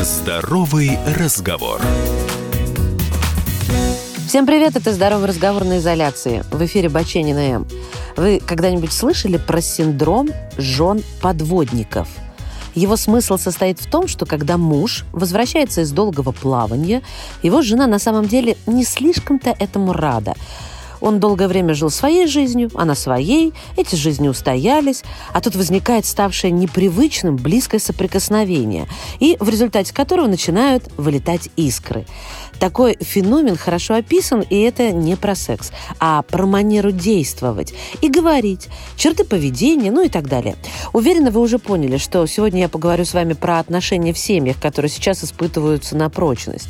Здоровый разговор. Всем привет, это «Здоровый разговор на изоляции». В эфире Баченина М. Вы когда-нибудь слышали про синдром жен подводников? Его смысл состоит в том, что когда муж возвращается из долгого плавания, его жена на самом деле не слишком-то этому рада – он долгое время жил своей жизнью, она своей, эти жизни устоялись, а тут возникает ставшее непривычным близкое соприкосновение, и в результате которого начинают вылетать искры. Такой феномен хорошо описан, и это не про секс, а про манеру действовать и говорить, черты поведения, ну и так далее. Уверена, вы уже поняли, что сегодня я поговорю с вами про отношения в семьях, которые сейчас испытываются на прочность.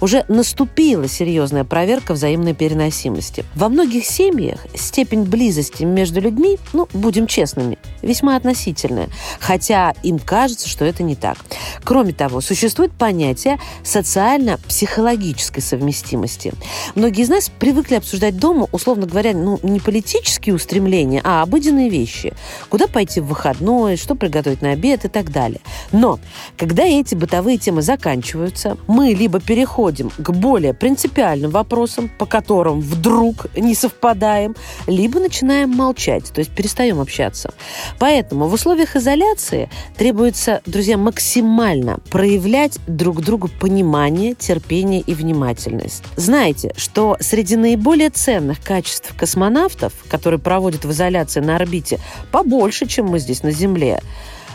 Уже наступила серьезная проверка взаимной переносимости. Во многих семьях степень близости между людьми, ну, будем честными, весьма относительная, хотя им кажется, что это не так. Кроме того, существует понятие социально-психологической совместимости. Многие из нас привыкли обсуждать дома, условно говоря, ну, не политические устремления, а обыденные вещи. Куда пойти в выходной, что приготовить на обед и так далее. Но, когда эти бытовые темы заканчиваются, мы либо переходим к более принципиальным вопросам, по которым вдруг не совпадаем, либо начинаем молчать, то есть перестаем общаться. Поэтому в условиях изоляции требуется, друзья, максимально проявлять друг другу понимание, терпение и внимательность. Знаете, что среди наиболее ценных качеств космонавтов, которые проводят в изоляции на орбите, побольше, чем мы здесь на Земле,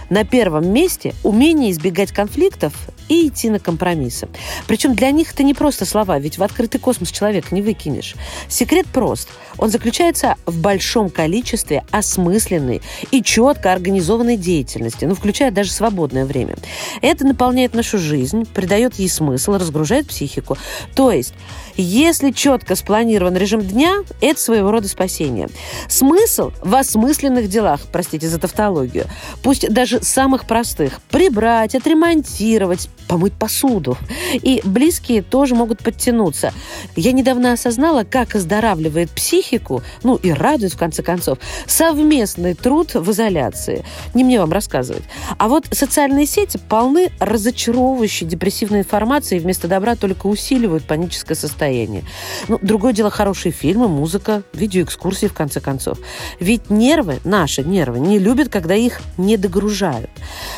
на первом месте умение избегать конфликтов и идти на компромиссы. Причем для них это не просто слова, ведь в открытый космос человека не выкинешь. Секрет прост. Он заключается в большом количестве осмысленной и четко организованной деятельности, ну, включая даже свободное время. Это наполняет нашу жизнь, придает ей смысл, разгружает психику. То есть, если четко спланирован режим дня, это своего рода спасение. Смысл в осмысленных делах, простите за тавтологию, пусть даже самых простых. Прибрать, отремонтировать, помыть посуду. И близкие тоже могут подтянуться. Я недавно осознала, как оздоравливает психику, ну и радует, в конце концов, совместный труд в изоляции. Не мне вам рассказывать. А вот социальные сети полны разочаровывающей депрессивной информации и вместо добра только усиливают паническое состояние. Ну, другое дело хорошие фильмы, музыка, видеоэкскурсии, в конце концов. Ведь нервы, наши нервы, не любят, когда их не догружают.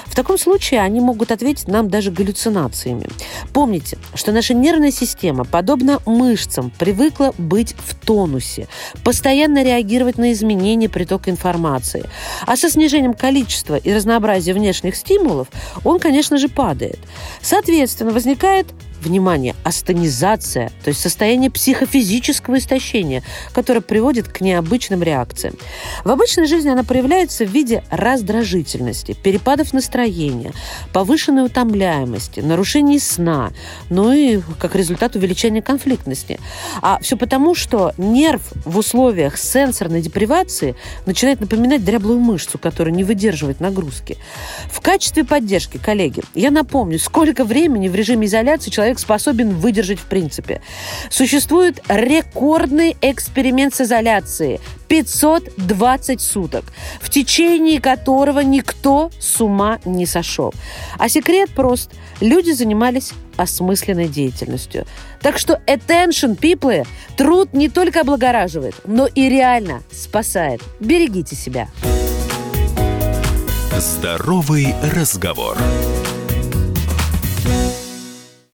В таком случае они могут ответить нам даже галлюцинациями галлюцинациями. Помните, что наша нервная система, подобно мышцам, привыкла быть в тонусе, постоянно реагировать на изменения притока информации. А со снижением количества и разнообразия внешних стимулов он, конечно же, падает. Соответственно, возникает внимание, астенизация, то есть состояние психофизического истощения, которое приводит к необычным реакциям. В обычной жизни она проявляется в виде раздражительности, перепадов настроения, повышенной утомляемости, нарушений сна, ну и как результат увеличения конфликтности. А все потому, что нерв в условиях сенсорной депривации начинает напоминать дряблую мышцу, которая не выдерживает нагрузки. В качестве поддержки, коллеги, я напомню, сколько времени в режиме изоляции человек человек способен выдержать в принципе. Существует рекордный эксперимент с изоляцией. 520 суток, в течение которого никто с ума не сошел. А секрет прост. Люди занимались осмысленной деятельностью. Так что attention, people, труд не только облагораживает, но и реально спасает. Берегите себя. Здоровый разговор.